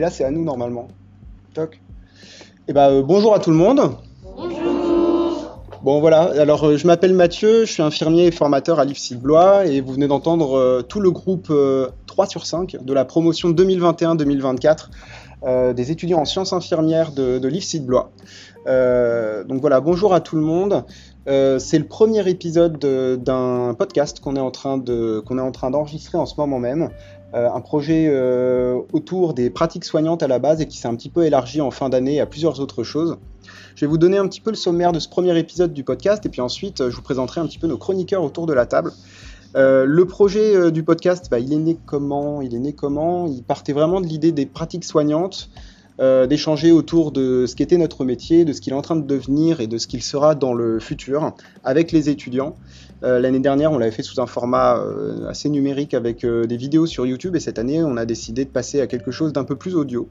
Et là, c'est à nous normalement. Toc. Eh ben, bonjour à tout le monde. Bonjour. Bon voilà, alors je m'appelle Mathieu, je suis infirmier et formateur à l'IFSI Blois et vous venez d'entendre tout le groupe 3 sur 5 de la promotion 2021-2024 des étudiants en sciences infirmières de, de l'IFSI Blois. donc voilà, bonjour à tout le monde. c'est le premier épisode d'un podcast qu'on est en train d'enregistrer en ce moment même. Euh, un projet euh, autour des pratiques soignantes à la base et qui s'est un petit peu élargi en fin d'année à plusieurs autres choses. Je vais vous donner un petit peu le sommaire de ce premier épisode du podcast et puis ensuite je vous présenterai un petit peu nos chroniqueurs autour de la table. Euh, le projet du podcast, bah, il est né comment? Il est né comment? Il partait vraiment de l'idée des pratiques soignantes, d'échanger autour de ce qu'était notre métier, de ce qu'il est en train de devenir et de ce qu'il sera dans le futur avec les étudiants. Euh, l'année dernière, on l'avait fait sous un format euh, assez numérique avec euh, des vidéos sur YouTube et cette année, on a décidé de passer à quelque chose d'un peu plus audio.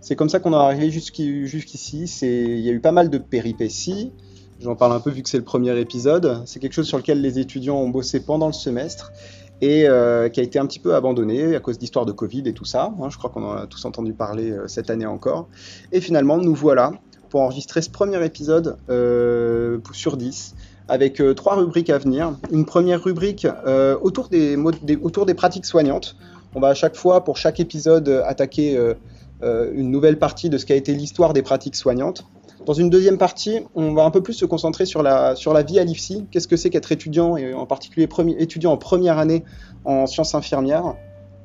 C'est comme ça qu'on est arrivé jusqu'ici. Il y a eu pas mal de péripéties. J'en parle un peu vu que c'est le premier épisode. C'est quelque chose sur lequel les étudiants ont bossé pendant le semestre et qui a été un petit peu abandonné à cause d'histoires de Covid et tout ça. Hein, je crois qu'on en a tous entendu parler cette année encore. Et finalement, nous voilà pour enregistrer ce premier épisode sur 10 avec euh, trois rubriques à venir. Une première rubrique euh, autour, des, autour des pratiques soignantes. On va à chaque fois, pour chaque épisode, attaquer euh, une nouvelle partie de ce qu'a été l'histoire des pratiques soignantes. Dans une deuxième partie, on va un peu plus se concentrer sur la, sur la vie à l'IFSI. Qu'est-ce que c'est qu'être étudiant, et en particulier étudiant en première année en sciences infirmières?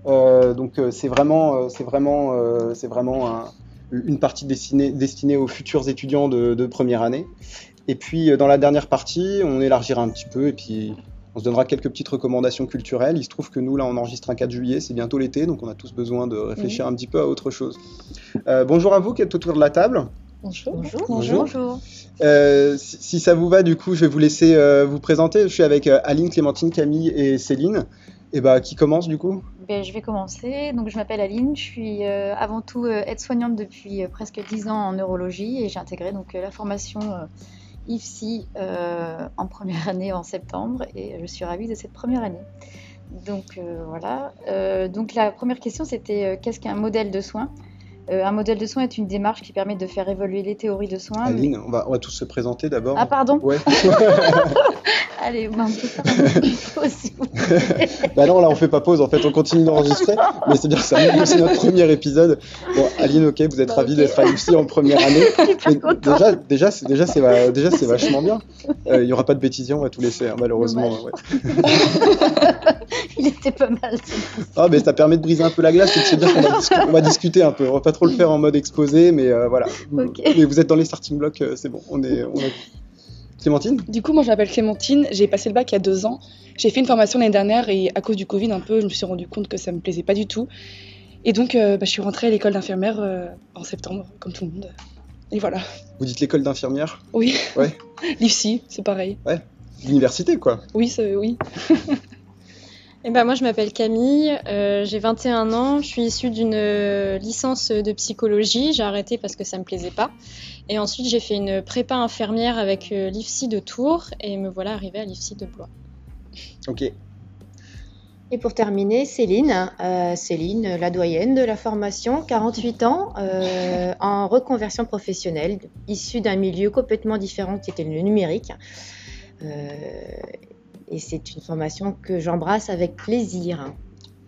Donc c'est vraiment, c'est vraiment, c'est vraiment une partie destinée, destinée, aux futurs étudiants de, de première année. Et puis euh, dans la dernière partie, on élargira un petit peu et puis on se donnera quelques petites recommandations culturelles. Il se trouve que nous, là, on enregistre un 4 juillet, c'est bientôt l'été, donc on a tous besoin de réfléchir un petit peu à autre chose. Euh, bonjour à vous qui êtes autour de la table. Bonjour. Bonjour. Bonjour. Euh, si, ça vous va, du coup, je vais vous laisser vous présenter. Je suis avec Aline, Clémentine, Camille et Céline. Et bah, qui commence du coup? Ben, Je vais commencer. Donc, je m'appelle Aline. Je suis avant tout aide-soignante depuis presque 10 ans en neurologie et j'ai intégré donc la formation IFSI euh, en première année en septembre et je suis ravie de cette première année. Donc euh, voilà. Euh, donc la première question c'était qu'est-ce qu'un modèle de soins Un modèle de soins est une démarche qui permet de faire évoluer les théories de soins. Aline, on, va, on va tous se présenter d'abord. Ah pardon Ouais. Allez, on peut faire une pause bah non, là on fait pas pause, en fait on continue d'enregistrer, mais c'est bien ça, c'est notre premier épisode. Bon, Aline, ok, vous êtes bah, ravie d'être à en première année. déjà, déjà, c'est déjà, c'est déjà, c'est vachement bien. Euh, il y aura pas de bêtises, on va tout laisser, hein, malheureusement. Ouais. il était pas mal. Ah, mais ça permet de briser un peu la glace et de se dire qu'on va, va, discuter un peu. On va pas trop le faire en mode exposé, mais euh, voilà. Mais vous êtes dans les starting blocks, euh, c'est bon, on est. On Clémentine? Du coup, moi je m'appelle Clémentine, j'ai passé le bac il y a deux ans. J'ai fait une formation l'année dernière et à cause du Covid, un peu, je me suis rendu compte que ça me plaisait pas du tout. Et donc, euh, bah, je suis rentrée à l'école d'infirmière euh, en septembre, comme tout le monde. Et voilà. Vous dites l'école d'infirmière? Oui. Ouais. L'IFSI, c'est pareil. Ouais. L'université, quoi. Oui, oui. Eh ben, moi, je m'appelle Camille, euh, j'ai 21 ans, je suis issue d'une euh, licence de psychologie, j'ai arrêté parce que ça me plaisait pas. Et ensuite, j'ai fait une prépa infirmière avec euh, l'IFSI de Tours et me voilà arrivée à l'IFSI de Blois. Ok. Et pour terminer, Céline, Céline, la doyenne de la formation, 48 ans, en reconversion professionnelle, issue d'un milieu complètement différent qui était le numérique. Et c'est une formation que j'embrasse avec plaisir.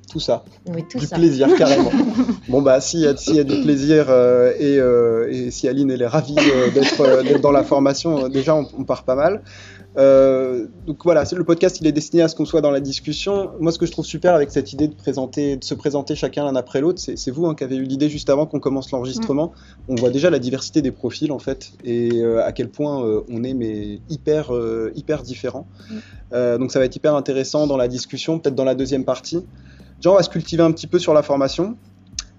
Tout ça. Oui, tout du ça. plaisir, carrément. bon, bah, s'il y, y, a du plaisir euh, et, euh, et, si Aline, elle est ravie euh, d'être dans la formation, déjà, on, on, part pas mal. Euh, donc voilà, le podcast il est destiné à ce qu'on soit dans la discussion. Moi, ce que je trouve super avec cette idée de, présenter, de se présenter chacun l'un après l'autre, c'est vous hein, qui avez eu l'idée juste avant qu'on commence l'enregistrement. Mm. On voit déjà la diversité des profils en fait et euh, à quel point euh, on est mais hyper hyper différents. Mm. donc ça va être hyper intéressant dans la discussion, peut-être dans la deuxième partie. Déjà, on va se cultiver un petit peu sur la formation.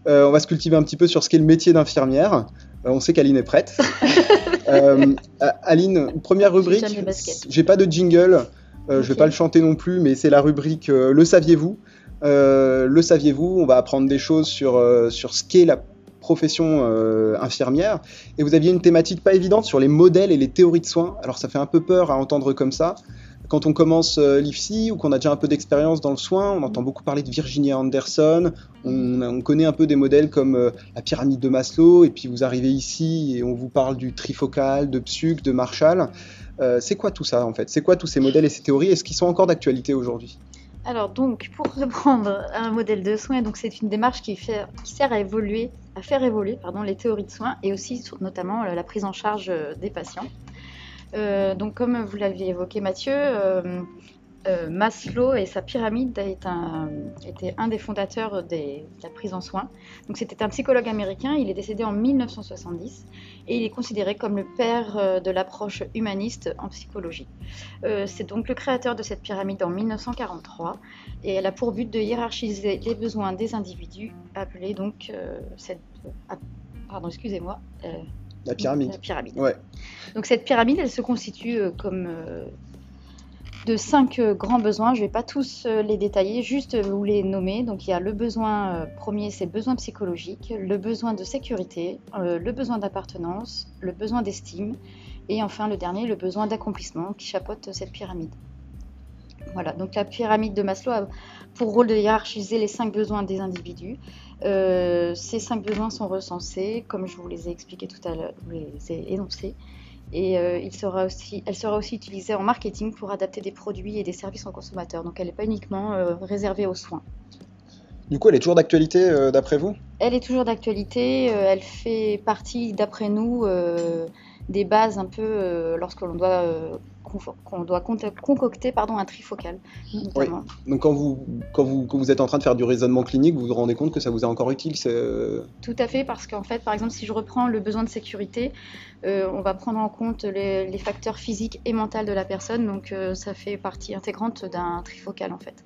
on va se cultiver un petit peu sur ce qu'est le métier d'infirmière. On sait qu'Aline est prête. Euh, Aline, première rubrique. J'ai pas de jingle. Euh, Je vais pas le chanter non plus, mais c'est la rubrique euh, Le saviez-vous euh, Le saviez-vous On va apprendre des choses sur, sur ce qu'est la profession infirmière. Et vous aviez une thématique pas évidente sur les modèles et les théories de soins. Alors ça fait un peu peur à entendre comme ça. Quand on commence euh, l'IFSI ou qu'on a déjà un peu d'expérience dans le soin, on entend beaucoup parler de Virginia Anderson, on, on connaît un peu des modèles comme euh, la pyramide de Maslow, et puis vous arrivez ici et on vous parle du trifocal, de Psuc, de Marshall. Euh, c'est quoi tout ça en fait? C'est quoi tous ces modèles et ces théories? Est-ce qu'ils sont encore d'actualité aujourd'hui? Alors donc, pour reprendre un modèle de soins, donc c'est une démarche qui, sert à faire évoluer pardon, les théories de soins et aussi notamment la prise en charge des patients. Euh, donc comme vous l'aviez évoqué Mathieu, euh, euh, Maslow et sa pyramide est un- des fondateurs de la prise en soins. Donc c'était un psychologue américain, il est décédé en 1970 et il est considéré comme le père de l'approche humaniste en psychologie. C'est donc le créateur de cette pyramide en 1943 et elle a pour but de hiérarchiser les besoins des individus, appelée donc cette... ah, pardon, excusez-moi. La pyramide. la pyramide. Ouais. Donc cette pyramide, elle se constitue euh, comme euh, de cinq euh, grands besoins. Je ne vais pas tous les détailler, juste vous les nommer. Donc il y a le besoin premier, c'est le besoin psychologique, le besoin de sécurité, le besoin d'appartenance, le besoin d'estime, et enfin le dernier, le besoin d'accomplissement qui chapeaute cette pyramide. Voilà, donc la pyramide de Maslow a pour rôle de hiérarchiser les cinq besoins des individus. Euh, ces cinq besoins sont recensés, comme je vous les ai expliqués tout à l'heure, je vous les ai énoncés. Et euh, il sera aussi, elle sera aussi utilisée en marketing pour adapter des produits et des services aux consommateurs. Donc elle n'est pas uniquement euh, réservée aux soins. Du coup, elle est toujours d'actualité d'après vous? Elle est toujours d'actualité, elle fait partie, d'après nous, des bases un peu euh, lorsque l'on doit, euh, qu'on doit concocter pardon, un trifocal, notamment. Donc quand vous, quand, vous, quand vous êtes en train de faire du raisonnement clinique, vous vous rendez compte que ça vous est encore utile euh, Tout à fait, parce qu'en fait, par exemple, si je reprends le besoin de sécurité, euh, on va prendre en compte les, les facteurs physiques et mentaux de la personne, donc euh, ça fait partie intégrante d'un trifocal en fait.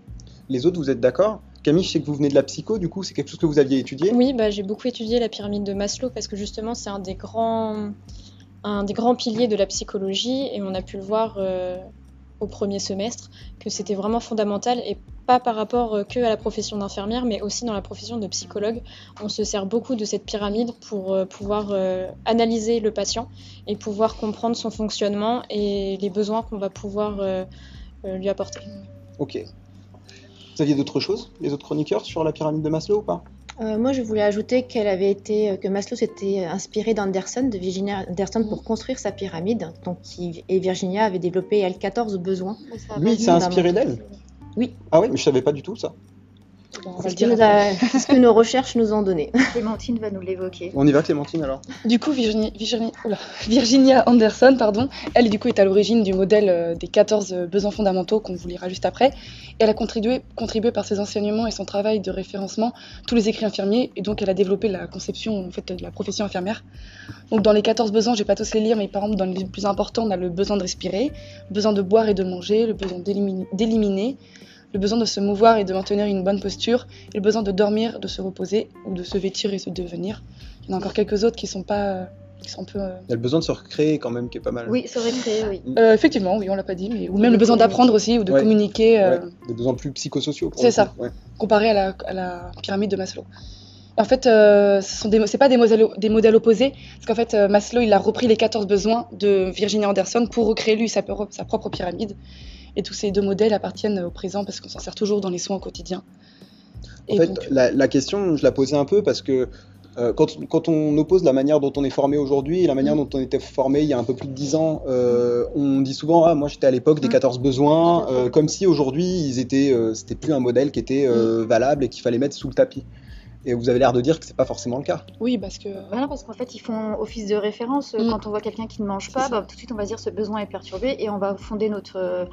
Les autres, vous êtes d'accord? Camille, je sais que vous venez de la psycho, du coup, c'est quelque chose que vous aviez étudié? Oui, bah, j'ai beaucoup étudié la pyramide de Maslow parce que justement, c'est un des grands, un des grands piliers de la psychologie et on a pu le voir euh, au premier semestre que c'était vraiment fondamental et pas par rapport euh, que à la profession d'infirmière, mais aussi dans la profession de psychologue. On se sert beaucoup de cette pyramide pour euh, pouvoir analyser le patient et pouvoir comprendre son fonctionnement et les besoins qu'on va pouvoir lui apporter. Ok. Vous aviez d'autres choses, les autres chroniqueurs, sur la pyramide de Maslow ou pas? Euh, moi, je voulais ajouter qu'elle avait été, que Maslow s'était inspiré d'Anderson, de Virginia Anderson, pour construire sa pyramide. Donc, qui- et Virginia avait développé elle 14 besoins. Lui, il s'est inspiré d'elle Oui. Ah oui, mais je savais pas du tout ça. C'est ce, a- que nos recherches nous ont donné. Clémentine va nous l'évoquer. On y va, Clémentine, alors Du coup, Virginia, Virginia- oula, Virginia Anderson, pardon, elle du coup est à l'origine du modèle euh, des 14 euh, besoins fondamentaux qu'on vous lira juste après. Et elle a contribué, contribué par ses enseignements et son travail de référencement tous les écrits infirmiers et donc elle a développé la conception en fait, de la profession infirmière. Donc dans les 14 besoins, je vais pas tous les lire, mais par exemple dans les plus importants, on a le besoin de respirer, le besoin de boire et de manger, le besoin d'éliminer, le besoin de se mouvoir et de maintenir une bonne posture, et le besoin de dormir, de se reposer ou de se vêtir et se devenir. Il y en a encore quelques autres qui sont pas, qui sont un peu. euh, Il y a le besoin de se recréer quand même, qui est pas mal. Oui, se récréer, oui. euh, effectivement, oui, on l'a pas dit, mais ou même le besoin d'apprendre aussi ou de Ouais. communiquer, euh, Ouais, des besoins plus psychosociaux. C'est ça. Ouais. comparé à la, à la pyramide de Maslow. En fait, euh, ce sont des, c'est pas des modèles, des modèles opposés, parce qu'en fait, euh, Maslow, il a repris les 14 besoins de Virginia Anderson pour recréer lui sa propre pyramide. Et tous ces deux modèles appartiennent au présent parce qu'on s'en sert toujours dans les soins au quotidien. En Et fait, donc, la, la question, je la posais un peu parce que euh, quand, quand on oppose la manière dont on est formé aujourd'hui et la manière Mm. dont on était formé il y a un peu plus de 10 ans, euh, on dit souvent ah moi j'étais à l'époque des Mm. 14 besoins, Tout à fait. euh, comme si aujourd'hui ils étaient, euh, c'était plus un modèle qui était Mm. valable et qu'il fallait mettre sous le tapis. Et vous avez l'air de dire que c'est pas forcément le cas. oui, parce que Voilà, parce qu'en fait, ils font office de référence. Mm. Quand on voit quelqu'un qui ne mange pas, bah, tout de suite, on va dire ce besoin est perturbé et on va fonder notre,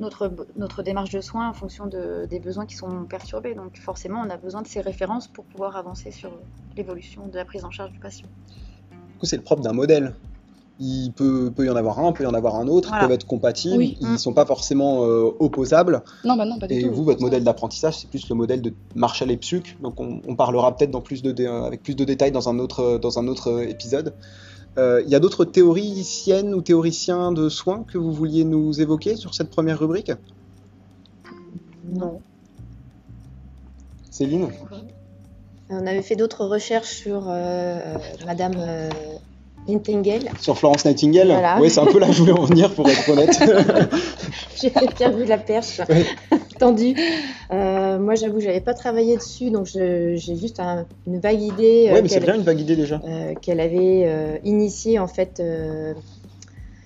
notre, notre démarche de soins en fonction de, des besoins qui sont perturbés. Donc, forcément, on a besoin de ces références pour pouvoir avancer sur l'évolution de la prise en charge du patient. Du coup, c'est le propre d'un modèle. Il peut, peut y en avoir un, peut y en avoir un autre, Voilà. ils peuvent être compatibles, Oui. ils Mm. sont pas forcément euh, opposables. non, bah non, pas du Et tout. vous, votre modèle d'apprentissage, c'est plus le modèle de Marshall et Psuc. Donc, on, on parlera peut-être dans plus de dé- euh, avec plus de détails dans un autre, dans un autre euh, épisode. Euh, Il y a d'autres théoriciennes ou théoriciens de soins que vous vouliez nous évoquer sur cette première rubrique? Non. Céline? On avait fait d'autres recherches sur euh, Madame euh, Nightingale. Sur Florence Nightingale? Voilà. Oui, c'est un peu là que je voulais en venir pour être honnête. J'ai bien vu la perche. Tendue. Euh, moi, j'avoue, j'avais pas travaillé dessus, donc j'ai juste un- une vague idée euh, ouais, mais c'est bien une vague idée déjà. euh, qu'elle avait euh, initiée en fait.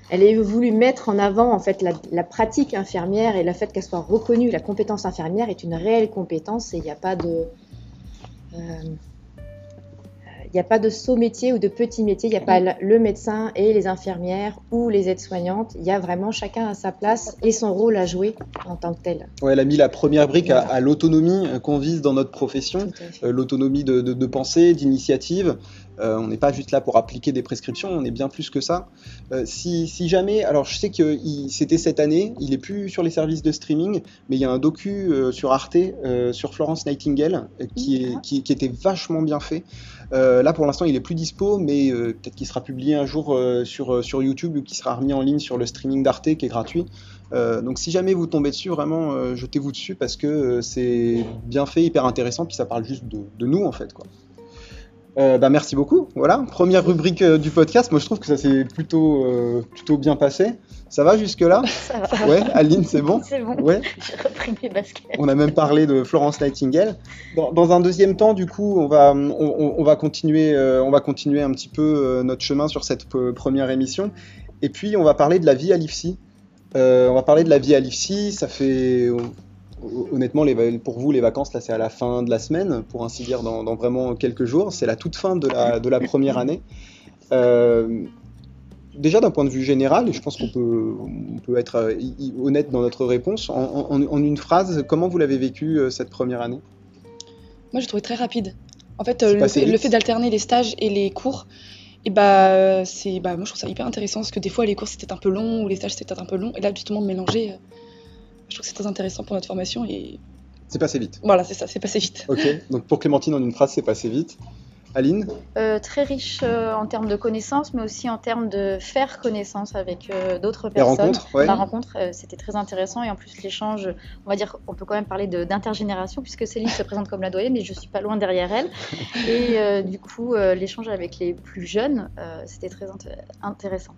elle avait voulu mettre en avant en fait la, la pratique infirmière et le fait qu'elle soit reconnue. La compétence infirmière est une réelle compétence et il n'y a pas de euh, n'y a pas de saut métier ou de petit métier, il n'y a pas le- médecin et les infirmières ou les aides-soignantes. Il y a vraiment chacun à sa place et son rôle à jouer en tant que tel. Ouais, elle a mis la première brique à, Voilà. à l'autonomie qu'on vise dans notre profession. Euh, l'autonomie de, de- de pensée, d'initiative. Euh, on n'est pas juste là pour appliquer des prescriptions, on est bien plus que ça. Euh, si, si jamais, alors je sais que c'était cette année, il est plus sur les services de streaming, mais il y a un docu euh, sur Arte sur Florence Nightingale qui, est, qui, qui était vachement bien fait. Là pour l'instant il est plus dispo, mais peut-être qu'il sera publié un jour sur, sur YouTube ou qu'il sera remis en ligne sur le streaming d'Arte qui est gratuit. Euh, donc si jamais vous tombez dessus, vraiment euh, jetez-vous dessus parce que euh, c'est bien fait, hyper intéressant, puis ça parle juste de, de nous en fait quoi. Euh, bah, merci beaucoup. Voilà, première rubrique euh, du podcast. Moi, je trouve que ça s'est plutôt, euh, plutôt bien passé. Ça va jusque-là? Ça va. Ouais, Aline, c'est bon? C'est bon. Ouais. J'ai repris mes baskets. On a même parlé de Florence Nightingale. Dans, dans un deuxième temps, du coup, on va, on, on- on va, continuer, on va continuer un petit peu notre chemin sur cette première émission. Et puis, on va parler de la vie à l'IFSI. On va parler de la vie à l'IFSI. Ça fait, honnêtement, les, pour vous, les vacances, là, c'est à la fin de la semaine, pour ainsi dire, dans, dans vraiment quelques jours. C'est la toute fin de la, de la première année. Euh, déjà d'un point de vue général, et je pense qu'on peut, on peut être euh, honnête dans notre réponse, en, en- en une phrase, comment vous l'avez vécu euh, cette première année? Moi, je trouvais très rapide. En fait, le fait, le vite. fait d'alterner les stages et les cours, et bah, c'est, bah, moi, je trouve ça hyper intéressant parce que des fois, les cours c'était un peu long ou les stages c'était un peu long, et là, justement, de mélanger, je trouve que c'est très intéressant pour notre formation. Et C'est passé vite. voilà, c'est ça, c'est passé vite. Ok, donc pour Clémentine, en une phrase, c'est passé vite. Aline Euh, très riche euh, en termes de connaissances, mais aussi en termes de faire connaissance avec euh, d'autres personnes. ouais. La rencontre, euh, c'était très intéressant et en plus l'échange, on va dire, on peut quand même parler d'intergénération puisque Céline se présente comme la doyenne, mais je suis pas loin derrière elle. Et euh, du coup, euh, l'échange avec les plus jeunes, euh, c'était très int- intéressant.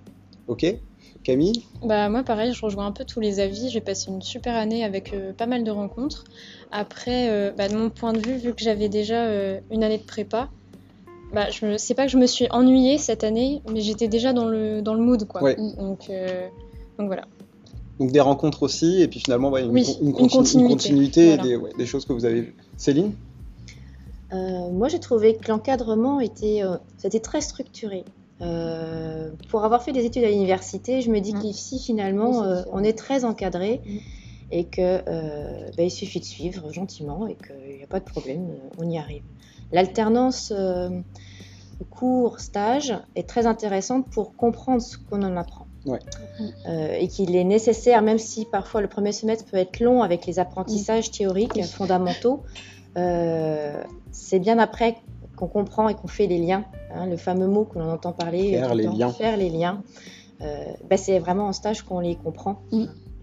Ok. Camille Bah, moi, pareil, je rejoins un peu tous les avis. J'ai passé une super année avec euh, pas mal de rencontres. Après, euh, bah, de mon point de vue, vu que j'avais déjà euh, une année de prépa, bah, je me... c'est pas que je me suis ennuyée cette année, mais j'étais déjà dans le, dans le mood. Quoi. Ouais. Donc, euh, donc voilà. Donc des rencontres aussi, et puis finalement, ouais, une, Oui, une une continu- une continuité, continuité voilà. des, ouais, des choses que vous avez vues. Céline Euh, moi, j'ai trouvé que l'encadrement était, euh, c'était très structuré. Euh, pour avoir fait des études à l'université, je me dis Mm. qu'ici, finalement, Oui, euh, on est très encadré Mm. et que euh, bah, suffit de suivre gentiment et qu'il n'y a pas de problème, on y arrive. L'alternance euh, cours-stage est très intéressante pour comprendre ce qu'on en apprend. Ouais. Euh, et qu'il est nécessaire, même si parfois le premier semestre peut être long avec les apprentissages théoriques fondamentaux, euh, c'est bien après qu'on comprend et qu'on fait les liens. Hein, le fameux mot que l'on entend parler, Faire les temps, liens. faire les liens. Euh, bah, c'est vraiment en stage qu'on les comprend.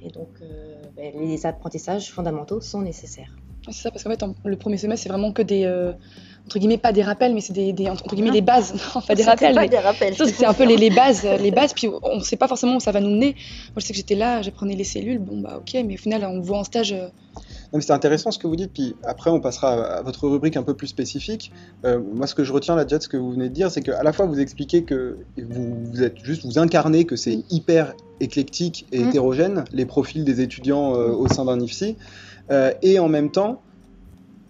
Et donc, euh, bah, les apprentissages fondamentaux sont nécessaires. C'est ça, parce qu'en fait, en- le premier semestre, c'est vraiment que des, euh, entre guillemets, pas des rappels, mais c'est des, des- entre guillemets, des bases. Non, pas des rappels, pas mais des rappels. C'est un peu les, les bases, les bases, puis on ne sait pas forcément où ça va nous mener. Moi, je sais que j'étais là, j'apprenais les cellules, bon bah ok, mais au final, on voit en stage. euh, mais C'est intéressant ce que vous dites, puis après on passera à votre rubrique un peu plus spécifique. Euh, moi ce que je retiens là déjà de ce que vous venez de dire, c'est qu'à la fois vous expliquez que vous, vous êtes juste, vous incarnez que c'est hyper éclectique et Mm. hétérogène, les profils des étudiants euh, au sein d'un IFSI, Euh, et en même temps,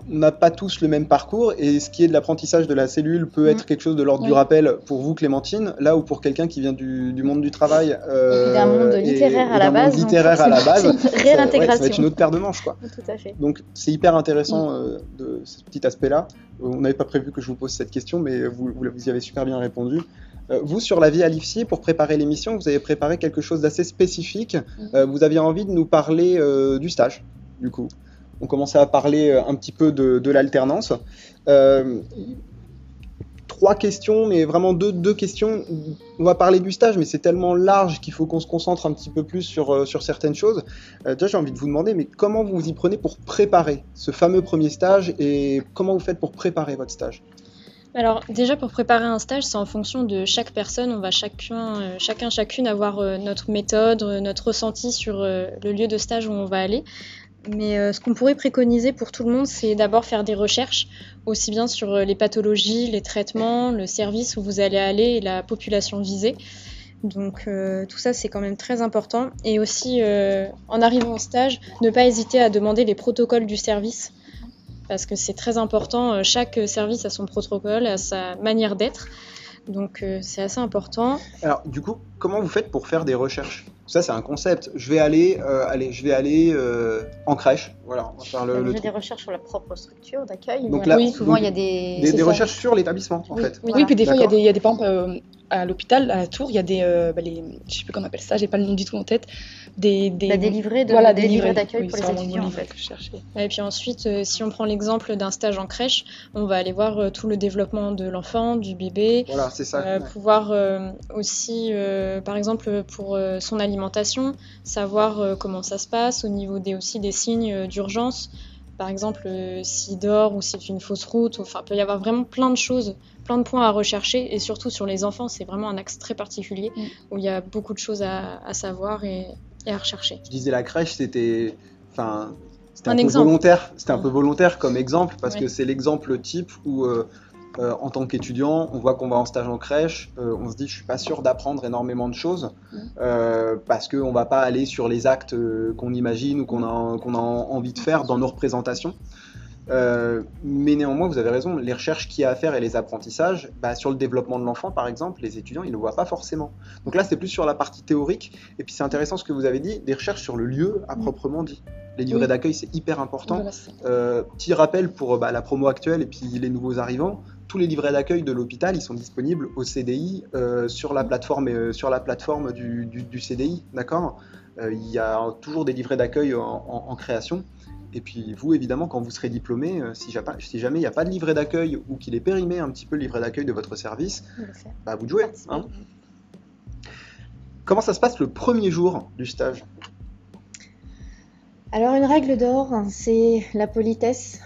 n'a pas tous le même parcours, et ce qui est de l'apprentissage de la cellule peut Mm. être quelque chose de l'ordre du rappel pour vous Clémentine, là où pour quelqu'un qui vient du, du monde du travail... euh, Et d'un monde et- littéraire et à la monde base. donc littéraire à la base, ouais, ça va être une autre paire de manches quoi. Tout à fait. Donc c'est hyper intéressant euh, de ce petit aspect-là. Euh, on n'avait pas prévu que je vous pose cette question, mais vous, vous, vous y avez super bien répondu. Euh, vous, sur la vie à l'IFSI, pour préparer l'émission, vous avez préparé quelque chose d'assez spécifique. Euh, vous aviez envie de nous parler euh, du stage, du coup. On commençait à parler euh, un petit peu de, l'alternance. Euh, trois questions, mais vraiment deux, questions. On va parler du stage, mais c'est tellement large qu'il faut qu'on se concentre un petit peu plus sur, euh, certaines choses. Déjà, j'ai envie de vous demander, mais comment vous vous y prenez pour préparer ce fameux premier stage et comment vous faites pour préparer votre stage? Alors déjà pour préparer un stage, c'est en fonction de chaque personne. On va chacun, chacun, chacune avoir notre méthode, notre ressenti sur le lieu de stage où on va aller. Mais euh, ce qu'on pourrait préconiser pour tout le monde, c'est d'abord faire des recherches, aussi bien sur euh, les pathologies, les traitements, le service où vous allez aller et la population visée. Donc euh, tout ça, c'est quand même très important. Et aussi, en arrivant au stage, ne pas hésiter à demander les protocoles du service parce que c'est très important. Chaque service a son protocole, a sa manière d'être. Donc c'est assez important. Alors, du coup, comment vous faites pour faire des recherches? Ça, c'est un concept. Je vais aller, euh, aller, je vais aller euh, en crèche. Voilà, on va faire le, des recherches sur la propre structure d'accueil. Donc là- Oui, souvent donc, il y a des. Des, recherches sur l'établissement, en Oui. fait. Oui. Oui, puis des fois, il y a des, il y a des par exemple, euh, à l'hôpital, à la tour, il y a des, euh, bah, les, je sais plus comment on appelle ça, j'ai pas le nom du tout en tête, des, des, Bah, des livrets de- voilà, des livrets d'accueil Oui, pour les étudiants, en livret fait. que je cherchais. Et puis ensuite, euh, si on prend l'exemple d'un stage en crèche, on va aller voir euh, tout le développement de l'enfant, du bébé, Voilà, c'est ça. Euh, ouais. pouvoir euh, aussi, euh, par exemple, pour euh, son alimentation, savoir euh, comment ça se passe au niveau des, aussi des signes euh, d'urgence. Par exemple, euh, s'il dort ou si c'est une fausse route. Enfin, il peut y avoir vraiment plein de choses, plein de points à rechercher. Et surtout sur les enfants, c'est vraiment un axe très particulier Mm. où il y a beaucoup de choses à, à savoir et, et à rechercher. Je disais la crèche, c'était, enfin, c'était un, Un peu volontaire. C'était un peu volontaire comme exemple parce Oui. que c'est l'exemple type où, euh, euh, en tant qu'étudiant, on voit qu'on va en stage en crèche, euh, on se dit, je suis pas sûr d'apprendre énormément de choses parce qu'on va pas aller sur les actes qu'on imagine ou qu'on a, qu'on a envie de faire dans nos représentations. Euh, mais néanmoins, vous avez raison, les recherches qu'il y a à faire et les apprentissages, bah, sur le développement de l'enfant, par exemple, les étudiants, ils ne le voient pas forcément. Donc là, c'est plus sur la partie théorique. Et puis c'est intéressant ce que vous avez dit, des recherches sur le lieu à proprement dit. Les livrets Oui. d'accueil, c'est hyper important. Voilà. Euh, petit rappel pour bah, la promo actuelle et puis les nouveaux arrivants, tous les livrets d'accueil de l'hôpital, ils sont disponibles au CDI euh, sur la plateforme, euh, sur la plateforme du, du- du CDI, d'accord? Euh, Il y a toujours des livrets d'accueil en, en- en création. Et puis vous, évidemment, quand vous serez diplômé, euh, si, jamais il n'y a pas de livret d'accueil ou qu'il est périmé un petit peu le livret d'accueil de votre service, bah, vous. Participer. hein. Comment ça se passe le premier jour du stage? Alors, une règle d'or, c'est la politesse.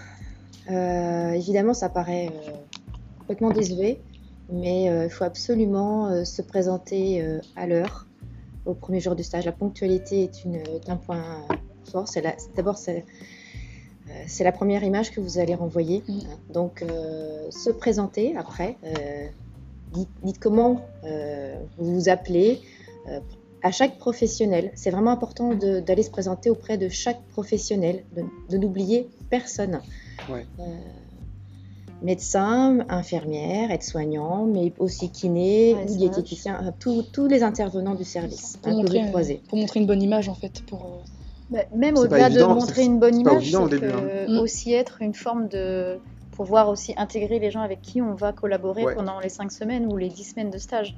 Euh, évidemment, ça paraît euh, complètement désuet, mais euh, il faut absolument se présenter à l'heure au premier jour du stage. La ponctualité est, une- est un point fort. C'est la- D'abord, c'est euh, c'est la première image que vous allez renvoyer. Donc, euh, se présenter après. euh, dites, dites comment euh, vous vous appelez. euh, à chaque professionnel. C'est vraiment important de- d'aller se présenter auprès de chaque professionnel, de, de n'oublier personne. Ouais. Euh, médecin, infirmière, aide-soignant, mais aussi kiné, Ouais, diététicien, tous- les intervenants du service Pour hein, que montrer, vous croisez. pour montrer une bonne image, en fait. Pour, euh, Bah, même au-delà de montrer une bonne image, c'est début, que hein. Mm. aussi être une forme de pouvoir aussi intégrer les gens avec qui on va collaborer Ouais. pendant les cinq semaines ou les dix semaines de stage.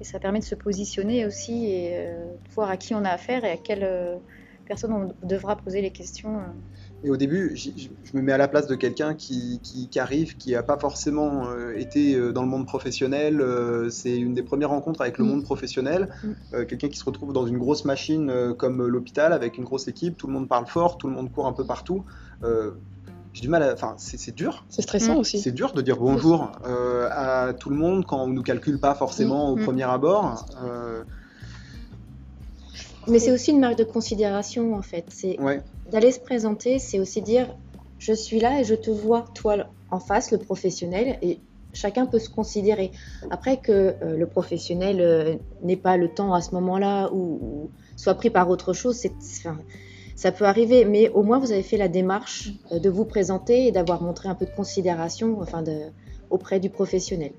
Et ça permet de se positionner aussi et euh, de voir à qui on a affaire et à quelle euh, personne on devra poser les questions. Et au début, je me mets à la place de quelqu'un qui, qui- qui arrive, qui n'a pas forcément euh, été euh, dans le monde professionnel. euh, c'est une des premières rencontres avec le Mm. monde professionnel. Mm. Euh, quelqu'un qui se retrouve dans une grosse machine comme l'hôpital, avec une grosse équipe, tout le monde parle fort, tout le monde court un peu partout. J'ai du mal à. Enfin, c'est dur. c'est stressant Mm. aussi. C'est dur de dire bonjour à tout le monde quand on ne nous calcule pas forcément au premier abord. Mais c'est aussi une marque de considération en fait. C'est ouais. d'aller se présenter, c'est aussi dire je suis là et je te vois toi en face, le professionnel, et chacun peut se considérer. Après que euh, le professionnel euh, n'ait pas le temps à ce moment-là ou, ou soit pris par autre chose, c'est, enfin, ça peut arriver, mais au moins vous avez fait la démarche euh, de vous présenter et d'avoir montré un peu de considération enfin de, auprès du professionnel.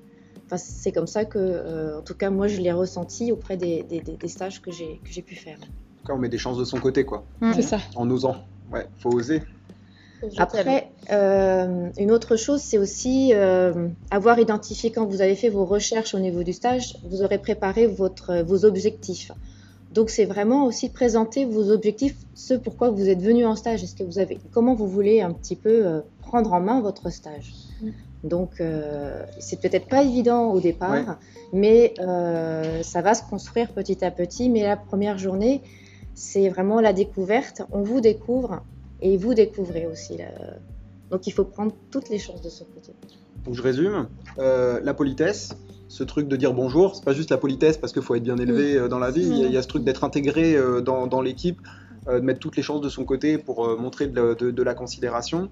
Enfin, c'est comme ça que, euh, en tout cas, moi, je l'ai ressenti auprès des, des- des- des stages que j'ai, que j'ai pu faire. En tout cas, on met des chances de son côté, quoi, C'est ça. en osant. Ouais, faut oser. Après, euh, une autre chose, c'est aussi euh, avoir identifié quand vous avez fait vos recherches au niveau du stage, vous aurez préparé votre, vos objectifs. Donc, c'est vraiment aussi présenter vos objectifs, ce pourquoi vous êtes venu en stage. Est-ce que vous avez, comment vous voulez un petit peu euh, prendre en main votre stage? Donc, euh, c'est peut-être pas évident au départ, Ouais. mais euh, ça va se construire petit à petit. Mais la première journée, c'est vraiment la découverte. On vous découvre et vous découvrez aussi. là. Donc il faut prendre toutes les chances de son côté. Donc je résume. Euh, la politesse, ce truc de dire bonjour, c'est pas juste la politesse parce qu'il faut être bien élevé dans la vie, il y, a, il y a ce truc d'être intégré dans, dans l'équipe, de mettre toutes les chances de son côté pour euh, montrer de la, considération.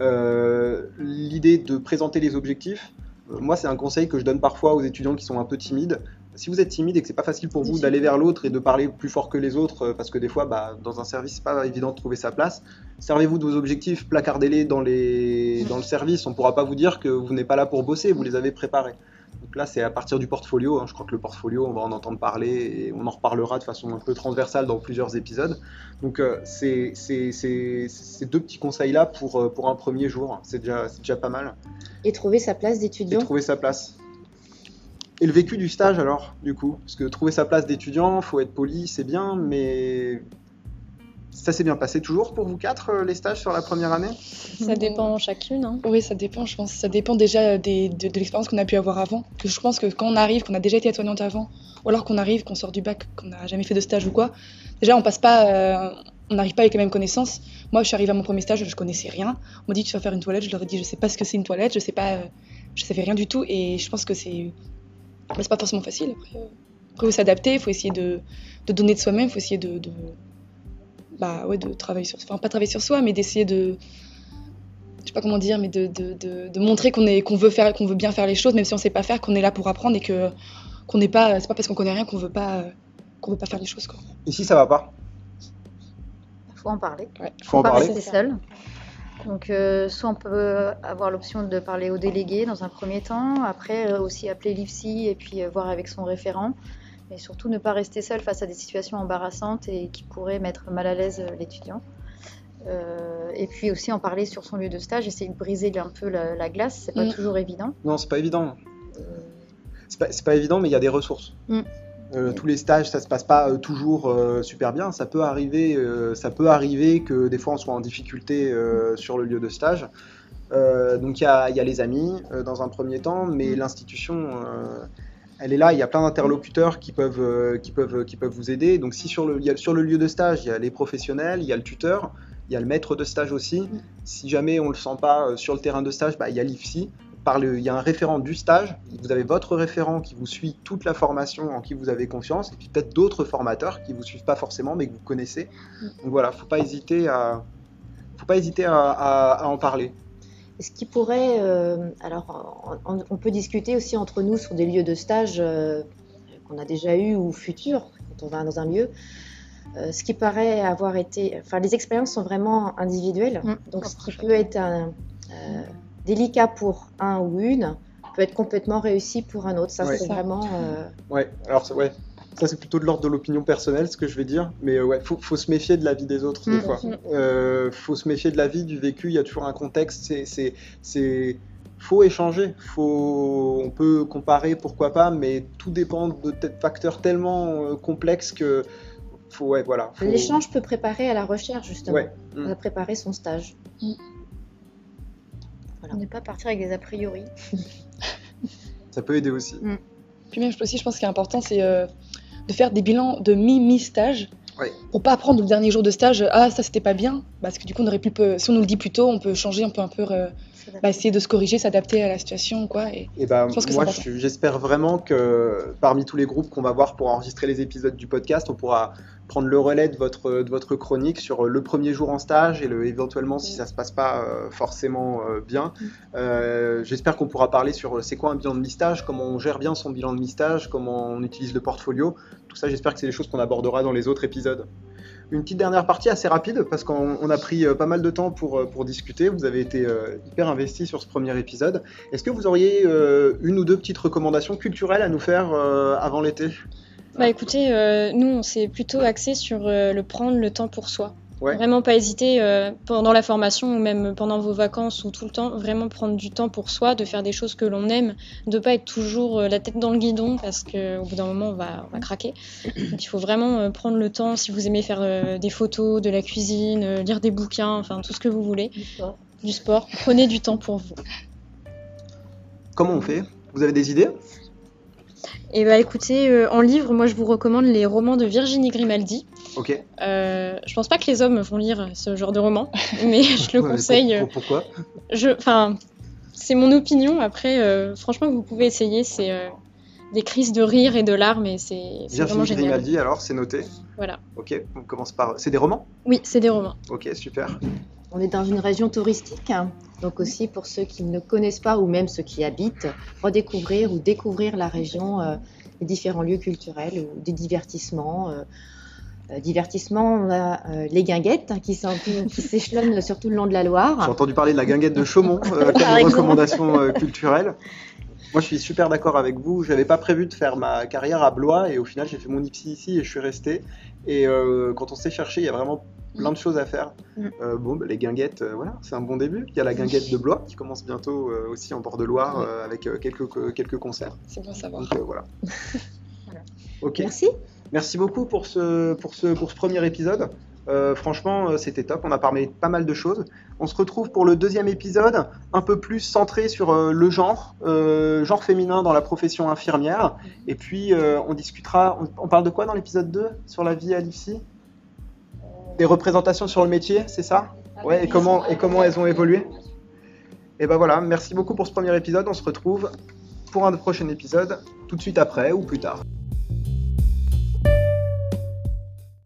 Euh, L'idée de présenter les objectifs, euh, moi c'est un conseil que je donne parfois aux étudiants qui sont un peu timides. Si vous êtes timide et que c'est pas facile pour vous d'aller vers l'autre et de parler plus fort que les autres, euh, parce que des fois, bah, dans un service, c'est pas évident de trouver sa place, servez-vous de vos objectifs, placardez-les dans, les... dans le service. On pourra pas vous dire que vous n'êtes pas là pour bosser, vous les avez préparés. Donc là, c'est à partir du portfolio. hein. Je crois que le portfolio, on va en entendre parler et on en reparlera de façon un peu transversale dans plusieurs épisodes. Donc, euh, c'est ces deux petits conseils-là pour, euh, pour un premier jour. C'est déjà, pas mal. Et trouver sa place Et d'étudiant. trouver sa place. Et le vécu du stage alors, du coup? Parce que trouver sa place d'étudiant, faut être poli, c'est bien, mais ça s'est bien passé toujours pour vous quatre, euh, les stages sur la première année? Ça dépend chacune. hein. Oui, ça dépend, je pense. Ça dépend déjà des- de, de l'expérience qu'on a pu avoir avant. Que je pense que quand on arrive, qu'on a déjà été aide-soignante avant, ou alors qu'on arrive, qu'on sort du bac, qu'on n'a jamais fait de stage ou quoi, déjà on passe pas, euh, on n'arrive pas avec les mêmes connaisses. Moi, je suis arrivée à mon premier stage, je connaissais rien. On m'a dit tu vas faire une toilette, je leur ai dit je sais pas ce que c'est une toilette, je sais pas, euh, je savais rien du tout, et je pense que c'est, mais c'est pas forcément facile. Après, euh, après, faut s'adapter, il faut essayer de, de donner de soi-même, il faut essayer de, de- bah ouais, de travailler sur, enfin pas travailler sur soi, mais d'essayer de je sais pas comment dire, mais de, de, de, de montrer qu'on est qu'on veut faire, qu'on veut bien faire les choses, même si on sait pas faire, qu'on est là pour apprendre et que qu'on n'est pas, c'est pas parce qu'on connaît rien qu'on veut pas qu'on veut pas faire les choses quoi. Et si ça va pas? Il faut en parler. Faut en pas parler rester seul. Donc, euh, soit on peut avoir l'option de parler au délégué dans un premier temps, après euh, aussi appeler l'IFSI et puis euh, voir avec son référent. Mais surtout ne pas rester seul face à des situations embarrassantes et qui pourraient mettre mal à l'aise euh, l'étudiant. Euh, et puis aussi en parler sur son lieu de stage, essayer de briser un peu la, la glace, c'est pas Mm. toujours évident. Non, c'est pas évident. Euh, C'est pas, c'est pas évident, mais il y a des ressources. Mm. Euh, tous les stages, ça se passe pas euh, toujours euh, super bien. Ça peut arriver, euh, ça peut arriver que des fois on soit en difficulté euh, sur le lieu de stage. Euh, donc il y a, il y a les amis euh, dans un premier temps, mais Mm. l'institution, euh, elle est là. Il y a plein d'interlocuteurs qui peuvent, euh, qui peuvent, qui peuvent vous aider. Donc si sur le, il y a, sur le lieu de stage, il y a les professionnels, il y a le tuteur, il y a le maître de stage aussi. Si jamais on le sent pas euh, sur le terrain de stage, bah, il y a l'IFSI. Par le- il y a un référent du stage, vous avez votre référent qui vous suit toute la formation en qui vous avez confiance, et puis peut-être d'autres formateurs qui vous suivent pas forcément mais que vous connaissez. Donc voilà, faut pas hésiter à, faut pas hésiter à, à- à en parler. Est-ce qui pourrait, euh, alors on, on peut discuter aussi entre nous sur des lieux de stage euh, qu'on a déjà eu ou futurs quand on va dans un lieu. Euh, ce qui paraît avoir été, enfin les expériences sont vraiment individuelles, Mm. donc ce qui peut être un, euh, délicat pour un ou une peut être complètement réussi pour un autre. Ça Ouais. c'est vraiment. euh, Ouais, alors ouais, ça c'est plutôt de l'ordre de l'opinion personnelle ce que je vais dire, mais euh, ouais, faut, faut se méfier de la vie des autres des Mm. fois. Euh, faut se méfier de la vie, du vécu. Il y a toujours un contexte. C'est, faut échanger. Faut, on peut comparer, pourquoi pas, mais tout dépend de t- facteurs tellement euh, complexes que faut, ouais, voilà. faut- L'échange peut préparer à la recherche justement, Ouais. Mm. à préparer son stage. Voilà. Ne pas partir avec des a priori. Ça peut aider aussi. Puis même aussi, je pense qu'il est important, c'est euh, de faire des bilans de mi-mi-stage. Ouais. Pour pas apprendre le dernier jour de stage, ah ça c'était pas bien, parce que du coup on aurait pu, si on nous le dit plus tôt, on peut changer, on peut un peu euh, bah, essayer de se corriger, s'adapter à la situation quoi. Et... Et Je pense que moi, j'espère vraiment que parmi tous les groupes qu'on va voir pour enregistrer les épisodes du podcast, on pourra prendre le relais de votre, de votre chronique sur le premier jour en stage et le, éventuellement si ça se passe pas euh, forcément euh, bien. Euh, j'espère qu'on pourra parler sur euh, c'est quoi un bilan de mi-stage, comment on gère bien son bilan de mi-stage, comment on utilise le portfolio. Tout ça, j'espère que c'est des choses qu'on abordera dans les autres épisodes. Une petite dernière partie assez rapide parce qu'on on a pris euh, pas mal de temps pour, euh, pour discuter. Vous avez été euh, hyper investi sur ce premier épisode. Est-ce que vous auriez euh, une ou deux petites recommandations culturelles à nous faire euh, avant l'été? Bah écoutez, euh, nous on s'est plutôt axé sur euh, le prendre le temps pour soi. Ouais. Vraiment pas hésiter euh, pendant la formation ou même pendant vos vacances ou tout le temps, vraiment prendre du temps pour soi, de faire des choses que l'on aime, de pas être toujours euh, la tête dans le guidon parce qu'au bout d'un moment on va, on va craquer. Donc il faut vraiment euh, prendre le temps si vous aimez faire euh, des photos, de la cuisine, euh, lire des bouquins, enfin tout ce que vous voulez, du sport. du sport. Prenez du temps pour vous. Comment on fait? Vous avez des idées? Et bah écoutez, euh, en livre, moi je vous recommande les romans de Virginie Grimaldi. Ok. Euh, je pense pas que les hommes vont lire ce genre de roman, mais je le conseille. pour- pour- pourquoi? Je, enfin, c'est mon opinion. Après, euh, franchement, vous pouvez essayer. C'est euh, des crises de rire et de larmes et c'est vraiment Virginie génial. Grimaldi, alors, c'est noté. Voilà. Ok, on commence par. C'est des romans? Oui, c'est des romans. Ok, super. On est dans une région touristique, hein. donc aussi pour ceux qui ne connaissent pas ou même ceux qui habitent, redécouvrir ou découvrir la région, euh, les différents lieux culturels ou des divertissements. euh, euh, divertissements, on a euh, les guinguettes hein, qui s'échelonnent sur tout le long de la J'ai Loire. entendu parler de la guinguette de Chaumont euh, comme recommandation euh, culturelle. Moi, je suis super d'accord avec vous. J'avais pas prévu de faire ma carrière à Blois et au final, j'ai fait mon IPSI ici et je suis resté. Et euh, quand on s'est cherché, il y a vraiment plein de choses à faire. Mm. Euh, bon, bah, les guinguettes, euh, voilà, c'est un bon début. Il y a la guinguette de Blois qui commence bientôt euh, aussi en bord de Loire euh, avec quelques, quelques concerts. C'est bon à savoir. Donc voilà. Voilà. Ok. Merci. Merci beaucoup pour ce, pour ce, pour ce premier épisode. Franchement, c'était top. On a parlé de pas mal de choses. On se retrouve pour le deuxième épisode, un peu plus centré sur le genre, genre féminin dans la profession infirmière. Et puis, on discutera. On, on parle de quoi dans l'épisode 2 sur la vie à l'IFSI? Des représentations sur le métier, c'est ça? Ouais, et comment, et comment elles ont évolué? Et ben voilà, merci beaucoup pour ce premier épisode. On se retrouve pour un prochain épisode tout de suite après ou plus tard.